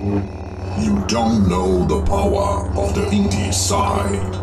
You don't know the power of the indie side.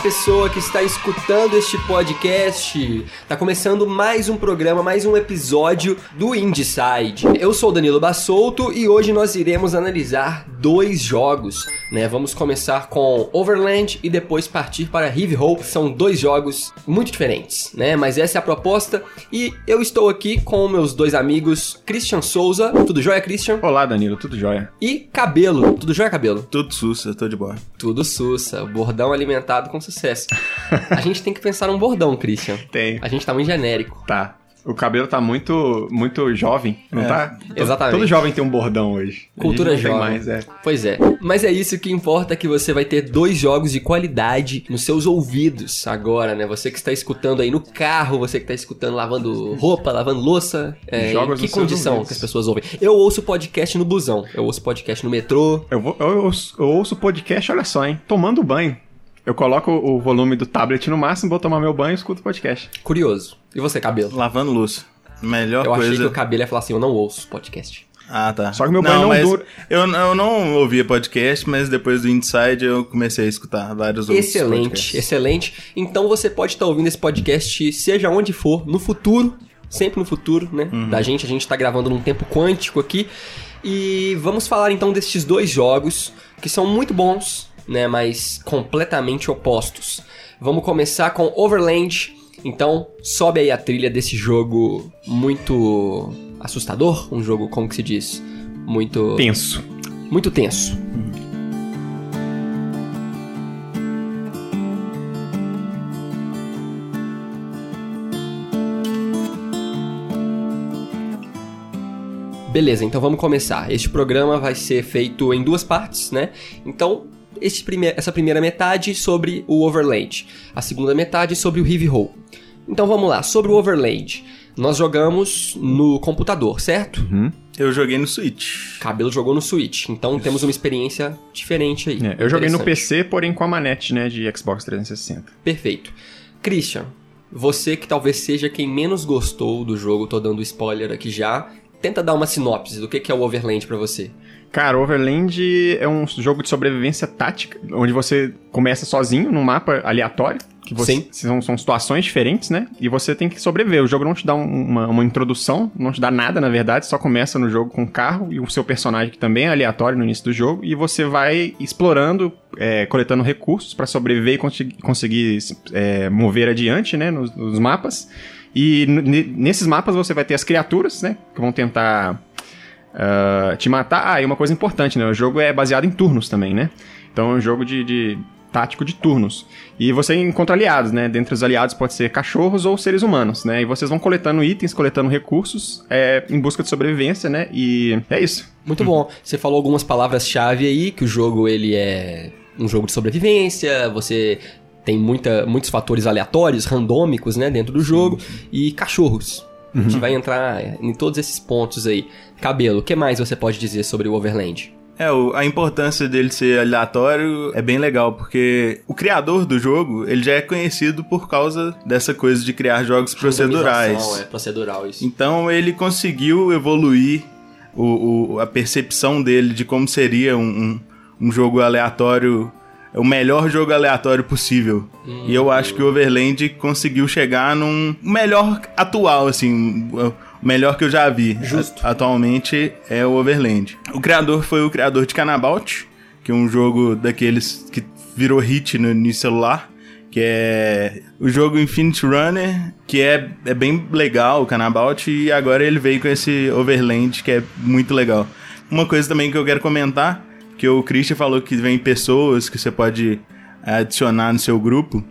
Pessoa que está escutando este podcast. Tá começando mais um programa, mais um episódio do Indieside. Eu sou Danilo Bassolto e hoje nós iremos analisar dois jogos, né? Vamos começar com Overland e depois partir para Heavy Hope. São dois jogos muito diferentes, né? Mas essa é a proposta e eu estou aqui com meus dois amigos Christian Souza. Tudo jóia, Christian? Olá, Danilo, tudo jóia? E Cabelo. Tudo jóia, Cabelo? Tudo sussa, tô de boa. Tudo sussa, bordão alimentado com sucesso. A gente tem que pensar num bordão, Christian. Tem. A gente tá muito genérico. Tá. O cabelo tá muito, muito jovem, não É. tá? Exatamente. Todo jovem tem um bordão hoje. Cultura jovem. Mais, é. Pois é. Mas é isso que importa que você vai ter dois jogos de qualidade nos seus ouvidos agora, né? Você que está escutando aí no carro, você que está escutando lavando roupa, lavando louça. É, Jogos em que condição que as pessoas ouvem? Eu ouço podcast no busão. Eu ouço podcast no metrô. Eu, vou, eu, ouço, eu ouço podcast, olha só, hein? Tomando banho. Eu coloco o volume do tablet no máximo, vou tomar meu banho e escuto podcast. Curioso. E você, cabelo? Lavando louça. Melhor Eu achei coisa. que o cabelo ia falar assim: eu não ouço podcast. Ah, tá. Só que meu banho não mas dura. Eu, eu não ouvia podcast, mas depois do Inside eu comecei a escutar vários outros Excelente, podcasts. excelente. Então você pode estar ouvindo esse podcast, seja onde for, no futuro, sempre no futuro, né? Uhum. Da gente, a gente tá gravando num tempo quântico aqui. E vamos falar então destes dois jogos que são muito bons, né? Mas completamente opostos. Vamos começar com Overland. Então, sobe aí a trilha desse jogo muito assustador, um jogo como que se diz, muito Tenso. muito tenso. Beleza, então vamos começar. Este programa vai ser feito em duas partes, né? Então, este prime- essa primeira metade sobre o Overland, a segunda metade sobre o Heavy Roll. Então vamos lá, sobre o Overland. Nós jogamos no computador, certo? Eu joguei no Switch. Cabelo jogou no Switch, então temos uma experiência diferente aí. É, eu joguei no. PC, porém com a manete, né, de Xbox 360. Perfeito. Christian, você que talvez seja quem menos gostou do jogo, tô dando spoiler aqui já, tenta dar uma sinopse do que que é o Overland pra você. Cara, Overland é um jogo de sobrevivência tática, onde você começa sozinho num mapa aleatório. Que você, Sim. São, são situações diferentes, né? E você tem que sobreviver. O jogo não te dá um- uma, uma introdução, não te dá nada, na verdade. Só começa no jogo com o carro e o seu personagem, que também é aleatório no início do jogo. E você vai explorando, é, coletando recursos pra sobreviver e consegui- conseguir é, mover adiante, né? Nos, nos mapas. E nesses mapas você vai ter as criaturas, né? Que vão tentar ah, te matar. Ah, e uma coisa importante, né? O jogo é baseado em turnos também, né? Então é um jogo de, de tático de turnos. E você encontra aliados, né? Dentre os aliados pode ser cachorros ou seres humanos, né? E vocês vão coletando itens, coletando recursos é, em busca de sobrevivência, né? E é isso. Muito bom. Você falou algumas palavras-chave aí, que o jogo ele é um jogo de sobrevivência, você tem muita, muitos fatores aleatórios, randômicos, né, dentro do jogo, e cachorros. A gente vai entrar em todos esses pontos aí. Cabelo, o que mais você pode dizer sobre o Overland? É, a importância dele ser aleatório é bem legal, porque o criador do jogo, ele já é conhecido por causa dessa coisa de criar jogos procedurais. É, procedural, isso. Então ele conseguiu evoluir o, o- a percepção dele de como seria um, um, um jogo aleatório, o melhor jogo aleatório possível. E eu acho que o Overland conseguiu chegar num melhor atual, assim, o melhor que eu já vi. Justo. A- atualmente é o Overland. O criador foi o criador de Canabout, que é um jogo daqueles que virou hit no, no celular que é o jogo Infinite Runner, que é, é bem legal, o Canabout, e agora ele veio com esse Overland, que é muito legal. Uma coisa também que eu quero comentar, que o Christian falou que vem pessoas que você pode adicionar no seu grupo,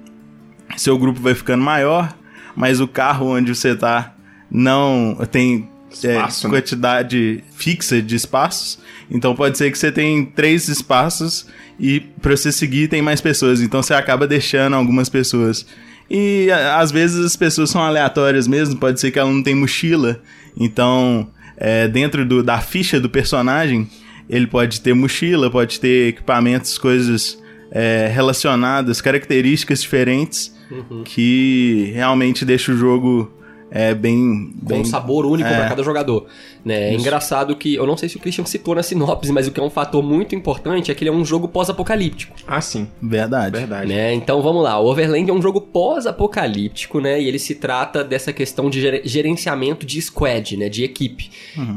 seu grupo vai ficando maior, mas o carro onde você tá não tem é, Espaço, né? quantidade fixa de espaços. Então pode ser que você tem três espaços e pra você seguir tem mais pessoas. Então você acaba deixando algumas pessoas. E às vezes as pessoas são aleatórias mesmo. Pode ser que ela não tem mochila. Então, é, dentro do- da ficha do personagem, ele pode ter mochila, pode ter equipamentos, coisas é, relacionadas, características diferentes que realmente deixa o jogo é, bem, com bem um sabor único é. pra cada jogador. Né? É engraçado que, eu não sei se o Christian citou na sinopse, mas o que é um fator muito importante é que ele é um jogo pós-apocalíptico. Ah, sim. verdade. Verdade. Né? Então vamos lá, o Overland é um jogo pós-apocalíptico, né? E ele se trata dessa questão de ger- gerenciamento de squad, né? De equipe.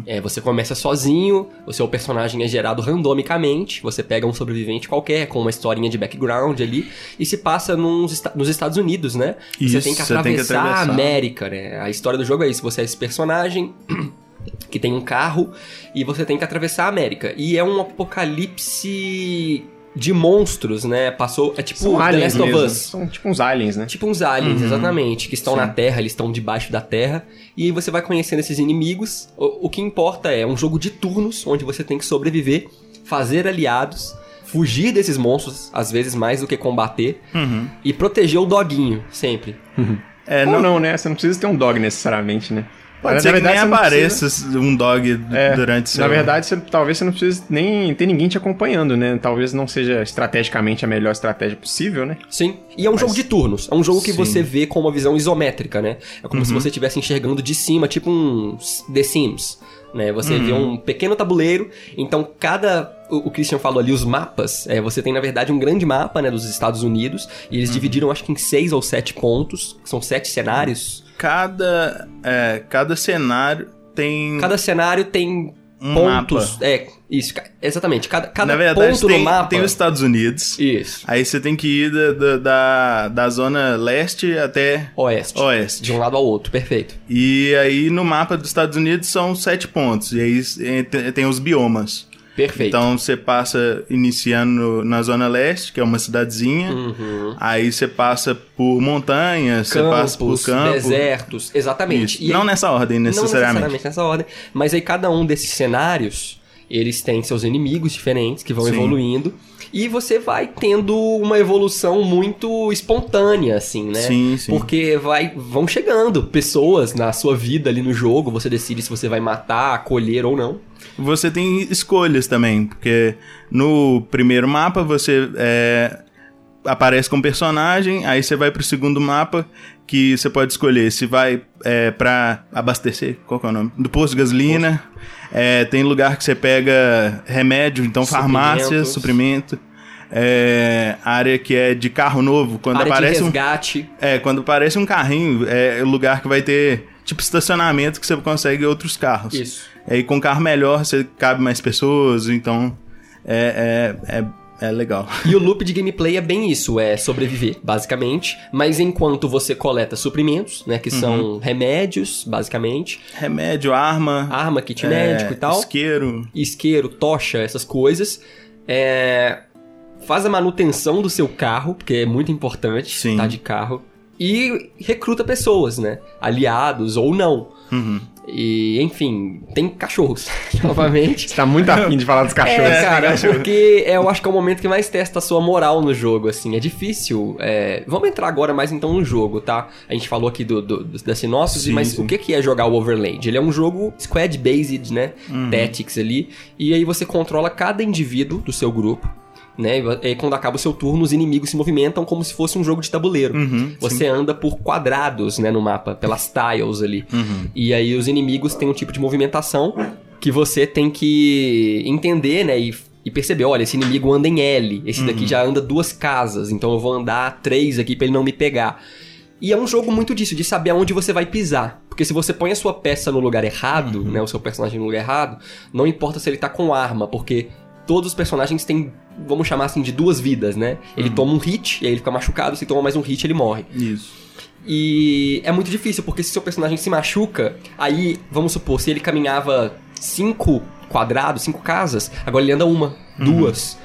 É, você começa sozinho, o seu personagem é gerado randomicamente, você pega um sobrevivente qualquer com uma historinha de background ali e se passa nos, nos Estados Unidos, né? você Isso, tem que você tem que atravessar a atravessar. América, né? A história do jogo é isso, você é esse personagem que tem um carro e você tem que atravessar a América. E é um apocalipse de monstros, né? Passou. É tipo São The aliens Last of mesmo. Us. São tipo uns aliens, né? Tipo uns aliens, Uhum. exatamente, que estão Sim. na Terra, eles estão debaixo da Terra. E aí você vai conhecendo esses inimigos. O, o que importa é um jogo de turnos, onde você tem que sobreviver, fazer aliados, fugir desses monstros, às vezes mais do que combater, Uhum. e proteger o doguinho, sempre. É, Ou não, não, né? Você não precisa ter um dog necessariamente, né? Pode Na ser que nem verdade, você não apareça um dog É, durante seu... Na verdade, você- talvez você não precise nem ter ninguém te acompanhando, né? Talvez não seja estrategicamente a melhor estratégia possível, né? Sim. E é um jogo de turnos. É um jogo que Sim. Uhum. você vê com uma visão isométrica, né? É como se você estivesse enxergando de cima, tipo um The Sims. Né? Você Uhum. vê um pequeno tabuleiro, então cada. O, Christian falou ali, os mapas. É, você tem, na verdade, um grande mapa né, dos Estados Unidos. E Uhum. eles dividiram, acho que em seis ou sete pontos. que São sete cenários. Cada, é, cada cenário tem Cada cenário tem um pontos. mapa. É, isso. Exatamente. Cada, cada Na verdade, ponto tem, no mapa. tem os Estados Unidos. Isso. Aí você tem que ir da, da, da, zona leste até Oeste. oeste. De um lado ao outro, perfeito. E aí no mapa dos Estados Unidos são sete pontos. E aí tem- tem os biomas. Perfeito. Então você passa iniciando na zona leste, que é uma cidadezinha. Uhum. Aí você passa por montanhas, você passa por campos, campo. desertos, exatamente. E aí- Não nessa ordem, não necessariamente. necessariamente nessa ordem, mas aí cada um desses cenários, eles têm seus inimigos diferentes que vão Sim. evoluindo e você vai tendo uma evolução muito espontânea assim, né? Sim, sim. Porque vai vão chegando pessoas na sua vida ali no jogo, você decide se você vai matar, acolher ou não. Você tem escolhas também, porque no primeiro mapa você é, aparece com personagem, aí você vai pro segundo mapa que você pode escolher se vai é, pra abastecer, qual que é o nome? Do posto de gasolina. É, tem lugar que você pega remédio, então farmácia, suprimento. É, área que é de carro novo, quando área de aparece um, resgate. é, quando aparece um carrinho, é lugar que vai ter tipo estacionamento que você consegue outros carros. Isso. Aí com carro melhor você cabe mais pessoas, então é, é, é, é legal. E o loop de gameplay é bem isso, é sobreviver, basicamente. Mas enquanto você coleta suprimentos, né, que são remédios, basicamente, Remédio, arma, arma, kit é, médico e tal, isqueiro. isqueiro, tocha, essas coisas, é, faz a manutenção do seu carro, porque é muito importante Sim. estar de carro, e recruta pessoas, né, aliados ou não. Uhum. E, enfim, tem cachorros, novamente. Você tá muito afim de falar dos cachorros. É, cara, porque eu acho que é o momento que mais testa a sua moral no jogo, assim. É difícil. é, Vamos entrar agora mais então no jogo, tá? A gente falou aqui do, do, da sinopse, Sim, mas sim. o que que é jogar o Overland? Ele é um jogo squad-based, né? Uhum. Tactics ali. E aí você controla cada indivíduo do seu grupo. Né? E aí, quando acaba o seu turno, os inimigos se movimentam como se fosse um jogo de tabuleiro. Uhum, Você anda por quadrados, né, no mapa, pelas tiles ali. E aí os inimigos têm um tipo de movimentação que você tem que entender, né, e, e perceber, olha, esse inimigo anda em L, esse daqui já anda duas casas, então eu vou andar três aqui pra ele não me pegar. E é um jogo muito disso, de saber aonde você vai pisar. Porque se você põe a sua peça no lugar errado, né, o seu personagem no lugar errado, não importa se ele tá com arma, porque todos os personagens têm, vamos chamar assim, de duas vidas, né? Ele toma um hit, e aí ele fica machucado, se toma mais um hit, ele morre. Isso. E é muito difícil, porque se seu personagem se machuca, aí, vamos supor, se ele caminhava cinco quadrados, cinco casas, agora ele anda uma, duas.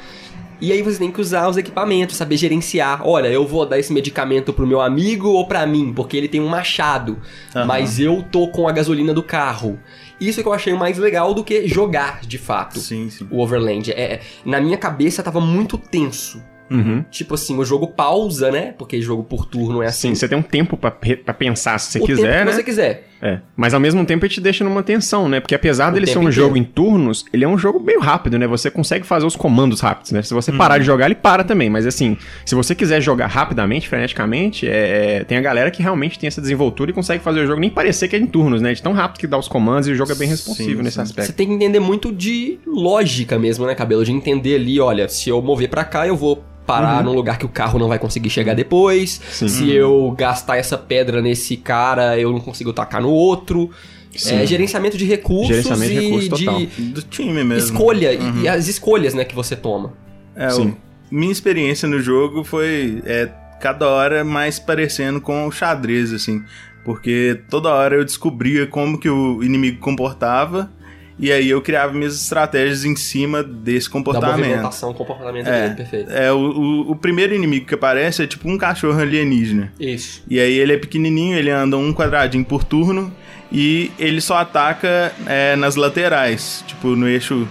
E aí você tem que usar os equipamentos, saber gerenciar. Olha, eu vou dar esse medicamento pro meu amigo ou pra mim, porque ele tem um machado, Aham. mas eu tô com a gasolina do carro. Isso é que eu achei mais legal do que jogar, de fato, Sim, sim. o Overland. É, na minha cabeça tava muito tenso. Uhum. Tipo assim, o jogo pausa, né? Porque jogo por turno é assim. Sim, você tem um tempo pra pensar se você o tempo quiser, que né? você quiser. É. Mas ao mesmo tempo ele te deixa numa tensão, né? Porque apesar O dele ser um inteiro. jogo em turnos, ele é um jogo meio rápido, né? Você consegue fazer os comandos rápidos, né? Se você parar de jogar, ele para também. Mas assim, se você quiser jogar rapidamente, freneticamente, é, tem a galera que realmente tem essa desenvoltura e consegue fazer o jogo nem parecer que é em turnos, né? De tão rápido que dá os comandos e o jogo é bem responsivo Sim, nesse sim. Você aspecto. tem que entender muito de lógica mesmo, né, cabelo? De entender ali, olha, se eu mover pra cá, eu vou parar num lugar que o carro não vai conseguir chegar depois. Sim. Se eu gastar essa pedra nesse cara, eu não consigo tacar no outro. Sim. É, gerenciamento de recursos Gerenciamento de e recursos total. de Do time mesmo. escolha. e- E, as escolhas, né, que você toma. É, Sim. o- minha experiência no jogo foi é, cada hora mais parecendo com o xadrez, assim. Porque toda hora eu descobria como que o inimigo comportava. E aí eu criava minhas estratégias em cima desse Da comportamento. movimentação, comportamento É, dele, perfeito. é o, o, o primeiro inimigo que aparece é tipo um cachorro alienígena. Isso. E aí ele é pequenininho, ele anda um quadradinho por turno e ele só ataca é, nas laterais, tipo no eixo,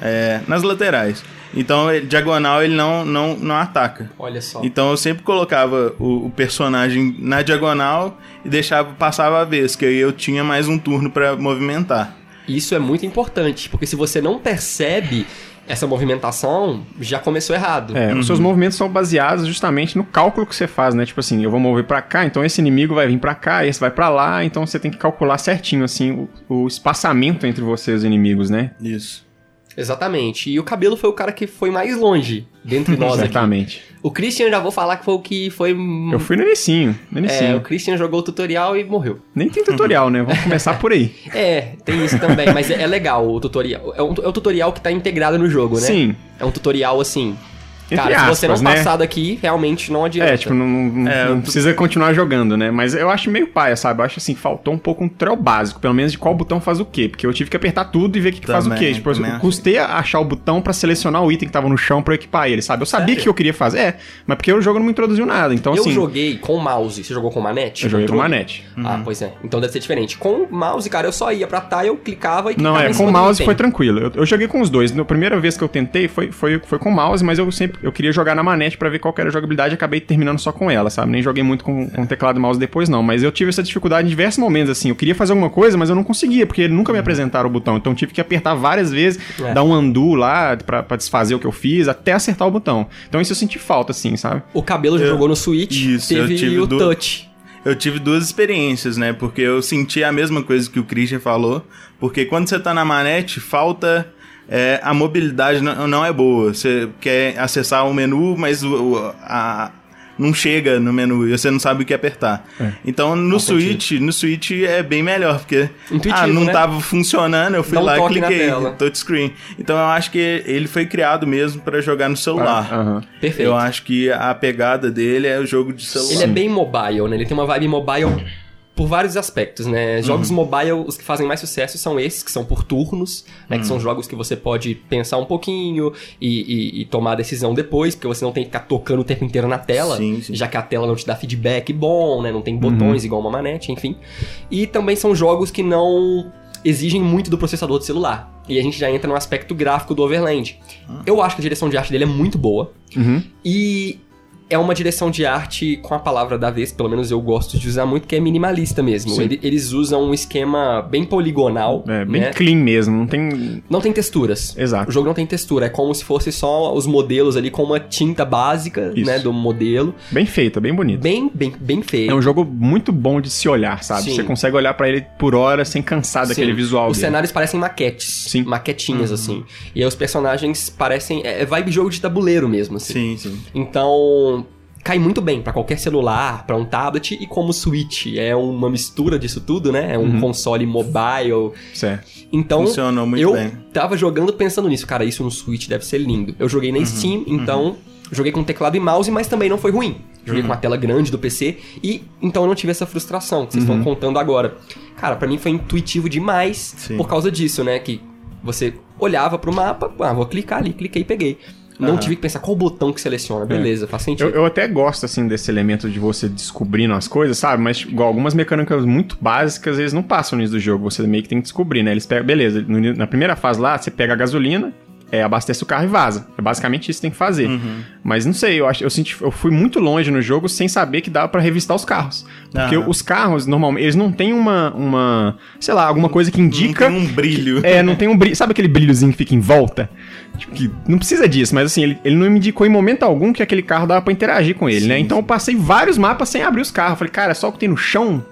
é, nas laterais. Então ele- diagonal ele não não não ataca. Olha só. Então eu sempre colocava o, o personagem na diagonal e deixava passava a vez, que aí eu tinha mais um turno pra movimentar. Isso é muito importante, porque se você não percebe essa movimentação, já começou errado. É, os seus movimentos são baseados justamente no cálculo que você faz, né? Tipo assim, eu vou mover pra cá, então esse inimigo vai vir pra cá, esse vai pra lá, então você tem que calcular certinho, assim, o, o espaçamento entre você e os inimigos, né? Isso. Exatamente. E o cabelo foi o cara que foi mais longe dentre nós aqui. Exatamente. O Christian já vou falar que foi o que foi. Eu fui no inicinho, no É, inicinho. o Christian jogou o tutorial e morreu. Nem tem tutorial, né? Vamos começar por aí. É, tem isso também, mas é, é legal o tutorial. É um, é um tutorial que tá integrado no jogo, né? Sim. É um tutorial assim. Entre cara, se você não né? passar daqui, realmente não adianta. É, tipo, não, não- É, não eu- precisa continuar jogando, né? Mas eu acho meio paia, sabe? Eu acho assim, faltou um pouco um tutorial básico, pelo menos de qual botão faz o quê. Porque eu tive que apertar tudo e ver o que, que faz o quê. Tipo, eu custei a achar o botão pra selecionar o item que tava no chão pra eu equipar ele, sabe? Eu sabia Sério? que eu queria fazer, é, mas porque o jogo não me introduziu nada. Então, eu assim. joguei com mouse. Você jogou com manete? Eu joguei com manete. Ah, pois é. Então deve ser diferente. Com mouse, cara, eu só ia pra tá, eu clicava e Não, é, com mouse foi tranquilo. Eu, eu joguei com os dois. Na primeira vez que eu tentei foi, foi, foi com o mouse, mas eu sempre eu queria jogar na manete pra ver qual era a jogabilidade e acabei terminando só com ela, sabe? Nem joguei muito com, com teclado e mouse depois, não. Mas eu tive essa dificuldade em diversos momentos, assim. Eu queria fazer alguma coisa, mas eu não conseguia, porque nunca me apresentaram o botão. Então eu tive que apertar várias vezes, É. dar um undo lá pra, pra desfazer o que eu fiz, até acertar o botão. Então isso eu senti falta, assim, sabe? O cabelo já Eu- jogou no Switch, Isso, eu teve tive o du- touch. Eu tive duas experiências, né? Porque eu senti a mesma coisa que o Christian falou. Porque quando você tá na manete, falta. É, a mobilidade não, não é boa. Você quer acessar o menu, mas o, o- a, não chega no menu e você não sabe o que apertar. Então no Faz sentido. Switch, no Switch é bem melhor, porque Intuitivo, ah, não né? tava funcionando, eu fui Dá um lá e cliquei, touchscreen. Então eu acho que ele foi criado mesmo pra jogar no celular. Aham. Perfeito. Eu acho que a pegada dele é o jogo de celular. Ele é bem mobile, né? Ele tem uma vibe mobile por vários aspectos, né? Jogos Uhum. mobile, os que fazem mais sucesso são esses, que são por turnos, né? Que são Uhum. jogos que você pode pensar um pouquinho e, e- e tomar a decisão depois, porque você não tem que ficar tocando o tempo inteiro na tela, Sim, sim. já que a tela não te dá feedback bom, né? Não tem Uhum. botões igual uma manete, enfim. E também são jogos que não exigem muito do processador de celular. E a gente já entra no aspecto gráfico do Overland. Eu acho que a direção de arte dele é muito boa. Uhum. E é uma direção de arte com a palavra da vez, pelo menos eu gosto de usar muito, que é minimalista mesmo. Ele- eles usam um esquema bem poligonal, É, bem né? clean mesmo, não tem. Não tem texturas. Exato. O jogo não tem textura, é como se fosse só os modelos ali com uma tinta básica, Isso. né, do modelo. Bem feito, bem bonito. Bem, bem, bem feio. É um jogo muito bom de se olhar, sabe? Sim. Você consegue olhar pra ele por hora sem cansar daquele Sim. visual Os dele. cenários parecem maquetes. Sim. Maquetinhas, assim. E aí os personagens parecem. É é vibe jogo de tabuleiro mesmo, assim. Sim, sim. Então, cai muito bem pra qualquer celular, pra um tablet e como Switch. É uma mistura disso tudo, né? É um console mobile. Certo. Então, Funcionou muito eu bem. tava jogando pensando nisso. Cara, isso no Switch deve ser lindo. Eu joguei na Uhum, Steam, então joguei com teclado e mouse, mas também não foi ruim. Joguei Uhum. com a tela grande do PC e então eu não tive essa frustração que vocês Uhum. estão contando agora. Cara, pra mim foi intuitivo demais Sim. por causa disso, né? Que você olhava pro mapa, ah, vou clicar ali, cliquei e peguei. Não Aham. tive que pensar qual botão que seleciona. Beleza, faz sentido. Eu, eu até gosto, assim, desse elemento de você descobrindo as coisas, sabe? Mas, igual, algumas mecânicas muito básicas, eles não passam nisso do jogo. Você meio que tem que descobrir, né? Eles pegam, beleza, no- na primeira fase lá, você pega a gasolina, é, abastece o carro e vaza. É basicamente isso que tem que fazer. Mas não sei, eu acho, eu senti, eu fui muito longe no jogo sem saber que dava pra revistar os carros. Porque Aham. os carros, normalmente, eles não têm uma, uma, sei lá, alguma coisa que indica... Não tem um brilho. É, não tem um brilho. Sabe aquele brilhozinho que fica em volta? Tipo, que não precisa disso, mas assim, ele, ele não me indicou em momento algum que aquele carro dava pra interagir com ele, né? Então eu passei vários mapas sem abrir os carros. Falei, cara, é só o que tem no chão.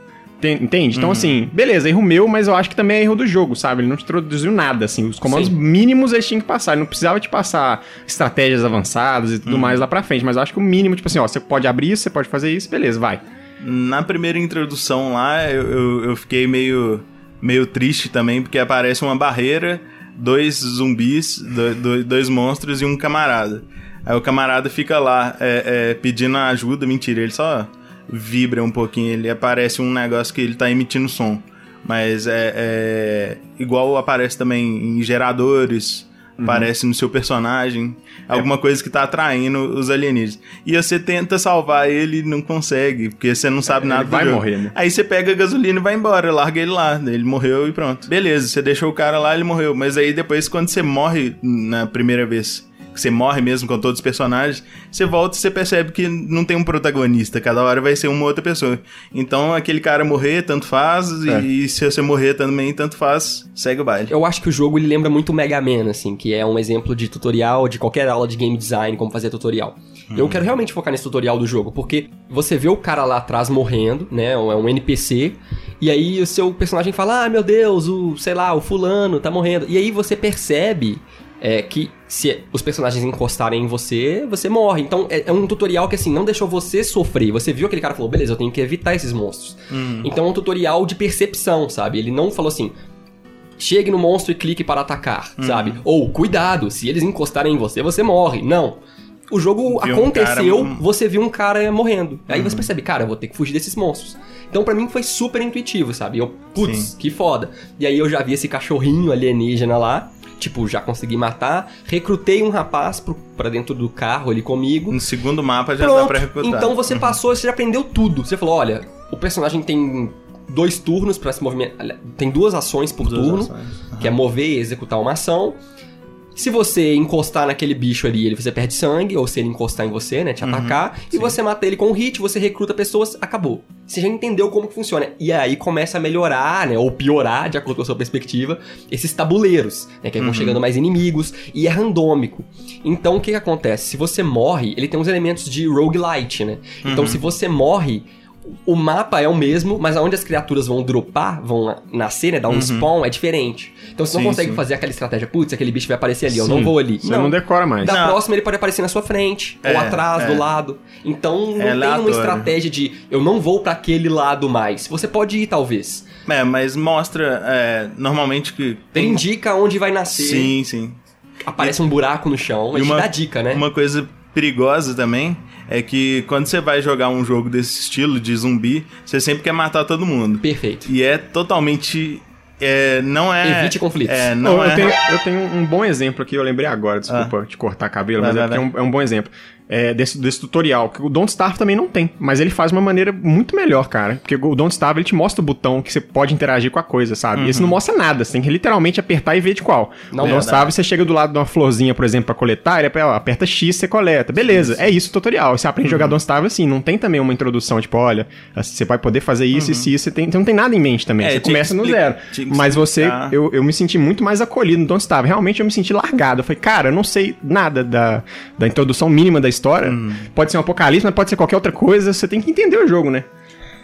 Entende? Então, assim, beleza, erro meu, mas eu acho que também é erro do jogo, sabe? Ele não te introduziu nada, assim. Os comandos Sim. mínimos eles tinham que passar. Ele não precisava te passar estratégias avançadas e tudo mais lá pra frente. Mas eu acho que o mínimo, tipo assim, ó, você pode abrir isso, você pode fazer isso, beleza, vai. Na primeira introdução lá, eu, eu, eu fiquei meio, meio triste também, porque aparece uma barreira, dois zumbis, do- do- dois monstros e um camarada. Aí o camarada fica lá é, é, pedindo ajuda, mentira, ele só vibra um pouquinho, ele aparece um negócio que ele tá emitindo som. Mas é, é igual aparece também em geradores, aparece no seu personagem, alguma coisa que tá atraindo os alienígenas. E você tenta salvar ele e não consegue, porque você não sabe ele nada do vai jogo. morrer, né? Aí você pega a gasolina e vai embora, larga ele lá. Ele morreu e pronto. Beleza, você deixou o cara lá, ele morreu. Mas aí depois, quando você morre na primeira vez, você morre mesmo com todos os personagens, você volta e você percebe que não tem um protagonista. Cada hora vai ser uma outra pessoa. Então aquele cara morrer, tanto faz. e- É. E, se você morrer também, tanto faz. Segue o baile. Eu acho que o jogo ele lembra muito o Mega Man, assim, que é um exemplo de tutorial de qualquer aula de game design, como fazer tutorial. Eu quero realmente focar nesse tutorial do jogo, porque você vê o cara lá atrás morrendo, né? É um NPC, e aí o seu personagem fala: Ah, meu Deus, o, sei lá, o fulano tá morrendo. E aí você percebe é, que se os personagens encostarem em você, você morre. Então é, é um tutorial que assim, não deixou você sofrer. Você viu aquele cara e falou, beleza, eu tenho que evitar esses monstros. Então é um tutorial de percepção, sabe? Ele não falou assim. Chegue no monstro e clique para atacar, sabe? Ou cuidado, se eles encostarem em você, você morre. Não. O jogo Viu um aconteceu, cara- você viu um cara morrendo. Aí você percebe, cara, eu vou ter que fugir desses monstros. Então pra mim foi super intuitivo, sabe? Eu, putz, Sim. que foda. E aí eu já vi esse cachorrinho alienígena lá, tipo, já consegui matar. Recrutei um rapaz pro, pra dentro do carro ali comigo. No segundo mapa já dá Pronto. pra recrutar. Então você passou, você já aprendeu tudo. Você falou, olha, o personagem tem dois turnos pra se movimentar. Tem duas ações por Duas turno, ações. que é mover e executar uma ação. Se você encostar naquele bicho ali, ele você perde sangue, ou se ele encostar em você, né, te atacar, e você mata ele com um hit, você recruta pessoas, acabou. Você já entendeu como que funciona. E aí começa a melhorar, né, ou piorar, de acordo com a sua perspectiva, esses tabuleiros, né, que aí vão chegando mais inimigos, e é randômico. Então o que que acontece? Se você morre, ele tem uns elementos de roguelite, né? Então se você morre, o mapa é o mesmo, mas aonde as criaturas vão dropar, vão nascer, né, dar um spawn, é diferente. Então você não Sim, consegue sim. fazer aquela estratégia, putz, aquele bicho vai aparecer ali, eu Sim, não vou ali. Você não, decora mais. Da Não. próxima ele pode aparecer na sua frente, É, ou atrás, é. do lado. Então não tem uma aleatório. estratégia de eu não vou pra aquele lado mais. Você pode ir, talvez. É, mas mostra é, normalmente que. Ele indica onde vai nascer. Sim, sim. Aparece um buraco no chão, ele E te dá dica, né? Uma coisa perigosa também é que quando você vai jogar um jogo desse estilo de zumbi, você sempre quer matar todo mundo. Perfeito. E é totalmente. É, não é. Evite conflitos. É, Não, não eu, é. tenho, eu tenho um bom exemplo aqui, eu lembrei agora, desculpa te cortar cabelo, Vai, mas é, vai, porque é, um, é um bom exemplo. É, desse, desse tutorial, que o Don't Starve também não tem, mas ele faz de uma maneira muito melhor, cara. Porque o Don't Starve ele te mostra o botão que você pode interagir com a coisa, sabe? E esse não mostra nada, você tem que literalmente apertar e ver de qual. Não o Don't. Starve, você chega do lado de uma florzinha, por exemplo, pra coletar, ele ó, aperta X, você coleta. Beleza, é isso o tutorial. Você aprende a jogar Don't Starve assim, não tem também uma introdução, tipo, olha, assim, você vai poder fazer isso, isso e isso, você, tem, você não tem nada em mente também. É, você começa no zero. Mas você, eu, eu me senti muito mais acolhido no Don't Starve. Realmente eu me senti largado. Eu falei, cara, eu não sei nada da, da introdução mínima da história. Hum. Pode ser um apocalipse, mas pode ser qualquer outra coisa. Você tem que entender o jogo, né?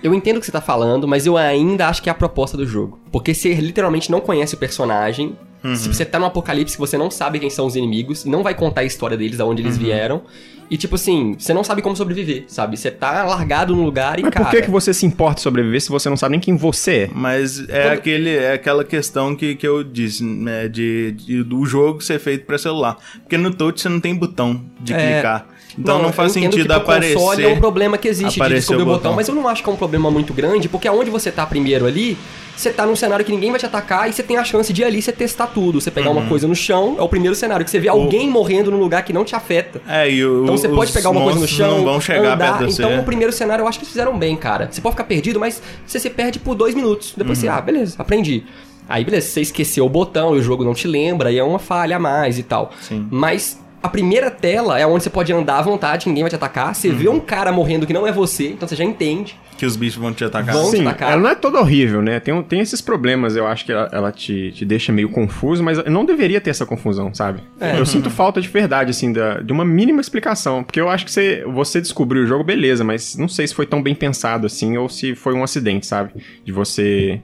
Eu entendo o que você tá falando, mas eu ainda acho que é a proposta do jogo. Porque você literalmente não conhece o personagem. Se você tá no apocalipse, você não sabe quem são os inimigos, não vai contar a história deles, aonde eles vieram. E tipo assim, você não sabe como sobreviver, sabe? Você tá largado num lugar e, Mas cara... por que, que você se importa em sobreviver se você não sabe nem quem você é? Mas é, Quando- aquele, é aquela questão que, que eu disse, né, de, de- do jogo ser feito pra celular. Porque no touch você não tem botão de É. clicar. Então não, eu faz sentido que aparecer. console é um problema que existe de descobrir o o botão, botão. mas eu não acho que é um problema muito grande, porque aonde você tá primeiro ali, você tá num cenário que ninguém vai te atacar e você tem a chance de ali você testar tudo. Você pegar Uhum. uma coisa no chão, é o primeiro cenário, que você vê alguém morrendo num lugar que não te afeta. É, e o, Então você pode pegar uma coisa no chão, não vão chegar andar. perto você. Então o primeiro cenário eu acho que eles fizeram bem, cara. Você pode ficar perdido, mas você se perde por dois minutos. Depois Uhum. você, ah, beleza, aprendi. Aí, beleza, você esqueceu o botão e o jogo não te lembra, e é uma falha a mais e tal. Sim. Mas a primeira tela é onde você pode andar à vontade, ninguém vai te atacar. Você vê Uhum. um cara morrendo que não é você, então você já entende. Que os bichos vão te atacar. Vão. Sim, tacar. ela não é toda horrível, né? Tem, tem esses problemas, eu acho que ela, ela te, te deixa meio confuso, mas não deveria ter essa confusão, sabe? É. Eu sinto falta de verdade, assim, da, de uma mínima explicação. Porque eu acho que você, você descobriu o jogo, beleza, mas não sei se foi tão bem pensado assim, ou se foi um acidente, sabe? De você.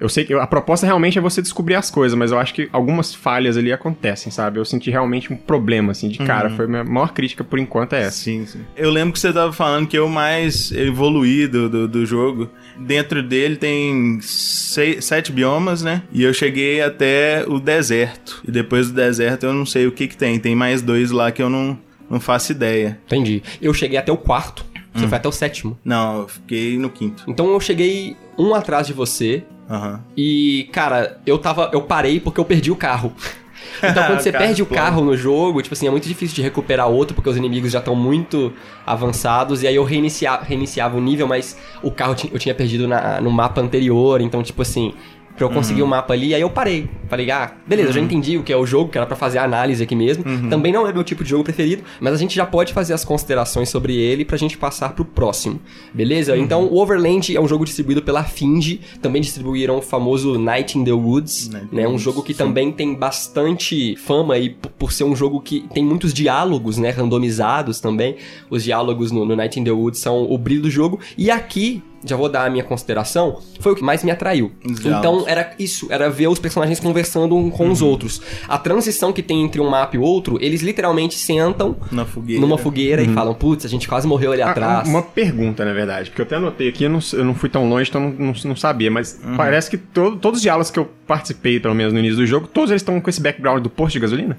Eu sei que a proposta realmente é você descobrir as coisas, mas eu acho que algumas falhas ali acontecem, sabe? Eu senti realmente um problema, assim, de cara. Foi a minha maior crítica por enquanto é essa. Sim, sim. Eu lembro que você tava falando que eu mais evoluí do, do, do jogo. Dentro dele tem sei- sete biomas, né? E eu cheguei até o deserto. E depois do deserto eu não sei o que que tem. Tem mais dois lá que eu não, não faço ideia. Entendi. Eu cheguei até o quarto, Hum. você foi até o sétimo. Não, eu fiquei no quinto. Então eu cheguei um atrás de você, Aham. E, cara, eu tava. Eu parei porque eu perdi o carro. Então, quando você perde o carro no jogo, tipo assim, é muito difícil de recuperar outro, porque os inimigos já estão muito avançados. E aí eu reinicia, reiniciava o nível, mas o carro eu tinha perdido na- no mapa anterior. Então, tipo assim, pra eu conseguir o mapa ali, aí eu parei. Falei, ah, beleza, eu já entendi o que é o jogo, que era pra fazer a análise aqui mesmo. Também não é meu tipo de jogo preferido, mas a gente já pode fazer as considerações sobre ele pra gente passar pro próximo. Beleza? Então, o Overland é um jogo distribuído pela Finge. Também distribuíram o famoso Night in the Woods, Night né? Um jogo que sim. também tem bastante fama e p- por ser um jogo que tem muitos diálogos, né? Randomizados também. Os diálogos no, no Night in the Woods são o brilho do jogo. E aqui, já vou dar a minha consideração, foi o que mais me atraiu. Então, era isso, era ver os personagens conversando um com Uhum. os outros. A transição que tem entre um mapa e outro, eles literalmente sentam Na fogueira. numa fogueira e falam, putz, a gente quase morreu ali Ah, atrás. Uma pergunta, na verdade, porque eu até anotei aqui, eu não, eu não fui tão longe, então não, não, não sabia, mas Uhum. parece que to- todos os diálogos que eu participei, pelo menos no início do jogo, todos eles estão com esse background do posto de gasolina?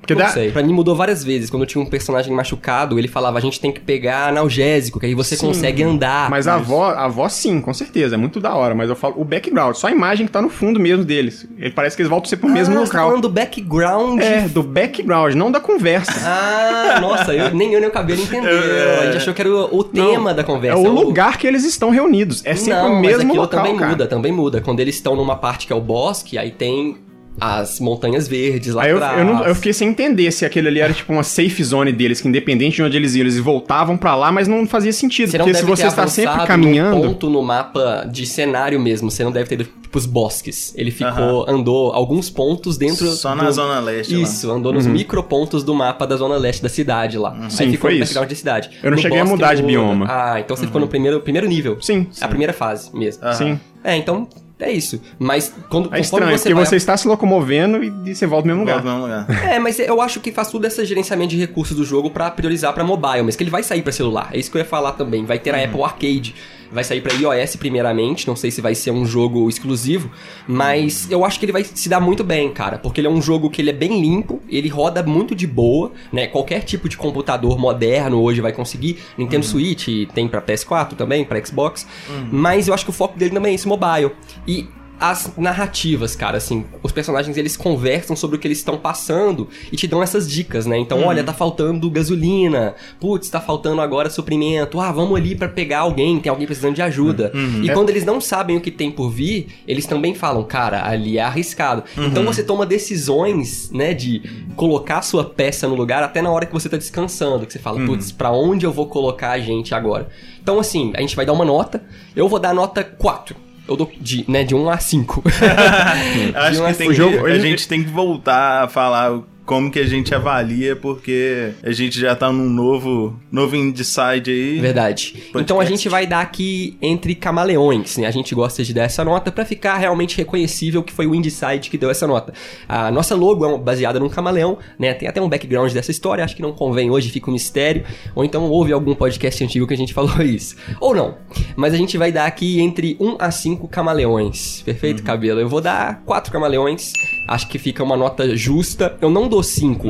Porque Não dá. sei. Pra mim mudou várias vezes. Quando tinha um personagem machucado, ele falava, a gente tem que pegar analgésico, que aí você Sim. consegue andar. Mas a voz, a voz sim, com certeza, é muito da hora, mas eu falo o background, só a imagem que tá no fundo mesmo deles. Ele parece que eles voltam sempre pro mesmo ah, você tá local. falando do background. É, do background, não da conversa. Ah, nossa, eu- nem eu nem o cabelo entendeu. A gente achou que era o, o tema da É conversa. o lugar que eles estão reunidos. É sempre Não, o mas mesmo aquilo local, também cara. muda, também muda. Quando eles estão numa parte que é o bosque, aí tem as montanhas verdes lá Aí eu, atrás. eu, não- eu fiquei sem entender se aquele ali era tipo uma safe zone deles, que independente de onde eles iam, eles voltavam pra lá, mas não fazia sentido. Você porque se você está sempre caminhando. num ponto no mapa de cenário mesmo. Você não deve ter ido pros bosques. Ele ficou, andou alguns pontos dentro. Só do- na Zona Leste. lá. Isso, andou nos micropontos do mapa da zona leste da cidade lá. Uhum. Sim, Aí ficou foi no isso. background da cidade. Eu não No cheguei a bosque mudar de muda. bioma. Ah, então você ficou no primeiro, primeiro nível. Sim, A primeira fase mesmo. Sim. É, então é isso. Mas quando É conforme estranho, você porque vai você está se locomovendo e, você volta no mesmo Volta lugar. no lugar. É, mas eu acho que faz tudo esse gerenciamento de recursos do jogo pra priorizar pra mobile, mas que ele vai sair pra celular. É isso que eu ia falar também. Vai ter a Apple Arcade. Vai sair pra iOS primeiramente, não sei se vai ser um jogo exclusivo, mas eu acho que ele vai se dar muito bem, cara, porque ele é um jogo que ele é bem limpo, ele roda muito de boa, né? Qualquer tipo de computador moderno hoje vai conseguir. Nintendo Switch tem pra PS4 também, pra Xbox, mas eu acho que o foco dele também é esse mobile. E as narrativas, cara, assim, os personagens eles conversam sobre o que eles estão passando e te dão essas dicas, né? Então, olha, tá faltando gasolina, putz, tá faltando agora suprimento, ah, vamos ali pra pegar alguém, tem alguém precisando de ajuda. E quando eles não sabem o que tem por vir, eles também falam, cara, ali é arriscado. Então você toma decisões, né, de colocar a sua peça no lugar até na hora que você tá descansando, que você fala, putz, pra onde eu vou colocar a gente agora? Então, assim, a gente vai dar uma nota, eu vou dar nota 4. Eu dou de, né, de 1 a 5. Acho que tem O que- jogo- a gente tem que voltar a falar como que a gente avalia, porque a gente já tá num novo, novo Indecide aí. Verdade. Podcast. Então a gente vai dar aqui entre camaleões, né? A gente gosta de dar essa nota pra ficar realmente reconhecível que foi o Indicide que deu essa nota. A nossa logo é baseada num camaleão, né? Tem até um background dessa história, acho que não convém hoje, fica um mistério. Ou então houve algum podcast antigo que a gente falou isso. Ou não. Mas a gente vai dar aqui entre 1 a 5 camaleões. Perfeito, cabelo? Eu vou dar 4 camaleões. Acho que fica uma nota justa. Eu não dou 5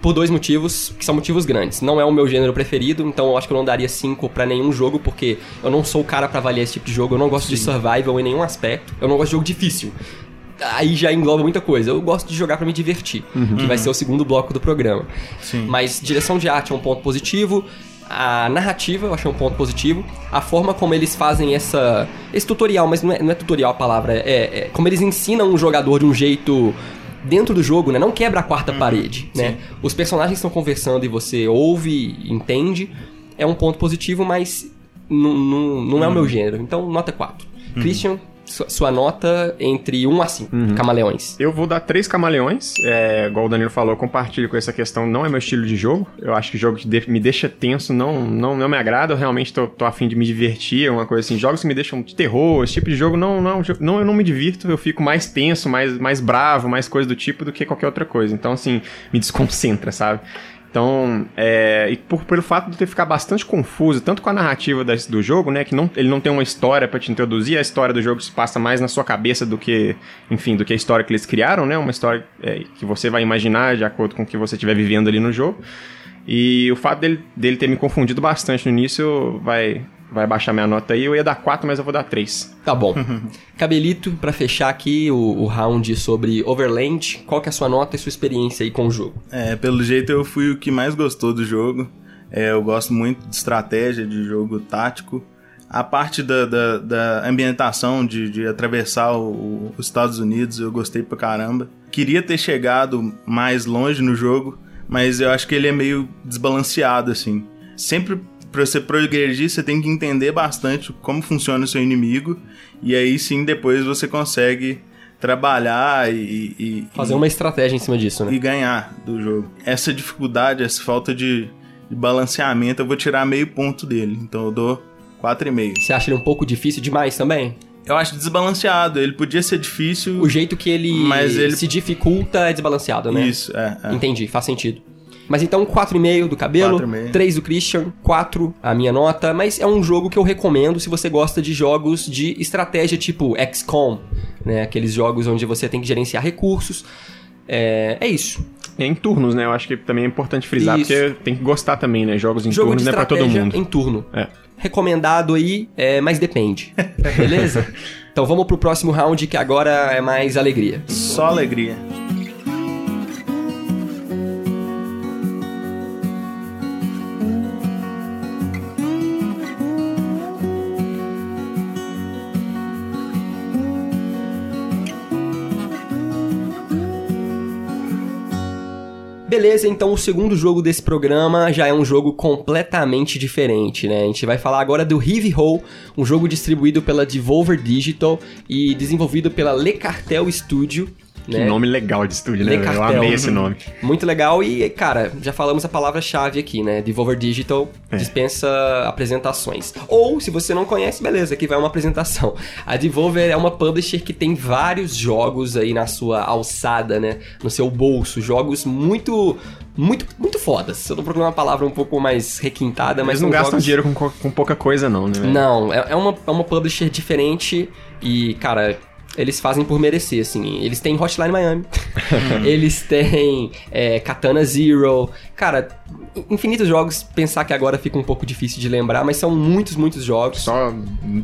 por dois motivos, que são motivos grandes. Não é o meu gênero preferido, então eu acho que eu não daria 5 pra nenhum jogo, porque eu não sou o cara pra avaliar esse tipo de jogo. Eu não gosto de survival em nenhum aspecto. Eu não gosto de jogo difícil. Aí já engloba muita coisa. Eu gosto de jogar pra me divertir, que vai ser o segundo bloco do programa. Sim. Mas direção de arte é um ponto positivo. A narrativa eu achei um ponto positivo. A forma como eles fazem essa. Esse tutorial, mas não é, não é tutorial a palavra. É, é como eles ensinam um jogador de um jeito. Dentro do jogo, né? Não quebra a quarta parede, né? Os personagens estão conversando e você ouve, entende. É um ponto positivo, mas não, não, não é o meu gênero. Então, nota 4. Christian, sua, sua nota entre 1 a 5. Camaleões. Eu vou dar três camaleões. É, igual o Danilo falou, eu compartilho com essa questão. Não é meu estilo de jogo. Eu acho que jogo que de- me deixa tenso não, não, não me agrada. Eu realmente tô, tô afim de me divertir, uma coisa assim. Jogos que me deixam de terror, esse tipo de jogo, não, não, não eu não me divirto. Eu fico mais tenso, mais, mais bravo, mais coisa do tipo do que qualquer outra coisa. Então, assim, me desconcentra, sabe? Então, é, e por, pelo fato de ter ficar bastante confuso, tanto com a narrativa do jogo, né, que não, ele não tem uma história pra te introduzir, a história do jogo se passa mais na sua cabeça do que, enfim, do que a história que eles criaram, né, uma história é, que você vai imaginar de acordo com o que você estiver vivendo ali no jogo. E o fato dele, dele ter me confundido bastante no início vai, vai baixar minha nota aí. Eu ia dar 4, mas eu vou dar 3. Tá bom. Cabelito, pra fechar aqui o, o round sobre Overland, qual que é a sua nota e sua experiência aí com o jogo? É, pelo jeito eu fui o que mais gostou do jogo. É, eu gosto muito de estratégia, de jogo tático. A parte da, da, da ambientação, de, de atravessar o- os Estados Unidos, eu gostei pra caramba. Queria ter chegado mais longe no jogo, mas eu acho que ele é meio desbalanceado, assim. Sempre pra você progredir, você tem que entender bastante como funciona o seu inimigo. E aí sim, depois você consegue trabalhar e- e, Fazer e, uma estratégia em cima disso, né? e ganhar do jogo. Essa dificuldade, essa falta de, de balanceamento, eu vou tirar meio ponto dele. Então eu dou 4,5. Você acha ele um pouco difícil demais também? Eu acho desbalanceado. Ele podia ser difícil. O jeito que ele, Mas ele- se dificulta é desbalanceado, né? Isso, é. é. Entendi, faz sentido. Mas então 4,5 do cabelo, 4,5. 3 do Christian, 4 a minha nota, mas é um jogo que eu recomendo se você gosta de jogos de estratégia tipo XCOM, né? Aqueles jogos onde você tem que gerenciar recursos. É, é isso. É em turnos, né? Eu acho que também é importante frisar, Isso. porque tem que gostar também, né? Jogos em jogo turnos de não é pra todo mundo. em turno. É. Recomendado aí, é, mas depende. Beleza? então vamos pro próximo round que agora é mais alegria. Só alegria. Beleza, então o segundo jogo desse programa já é um jogo completamente diferente, né? A gente vai falar agora do Heavy Hole, um jogo distribuído pela Devolver Digital e desenvolvido pela Le Cartel Studio. Que né? nome legal de estúdio, né? Velho? Eu Cartel. amei esse nome. Muito legal e, cara, já falamos a palavra-chave aqui, né? Devolver Digital É. dispensa apresentações. Ou, se você não conhece, beleza, aqui vai uma apresentação. A Devolver é uma publisher que tem vários jogos aí na sua alçada, né? No seu bolso. Jogos muito, muito, muito fodas. Eu tô procurando uma palavra um pouco mais requintada, mas Eles não são gastam jogos... dinheiro com, co- com pouca coisa, não, né? Não, é, é uma, é uma publisher diferente e, cara, eles fazem por merecer, assim. Eles têm Hotline Miami, eles têm é, Katana Zero. Cara, infinitos jogos. Pensar que agora fica um pouco difícil de lembrar, mas são muitos, muitos jogos. Só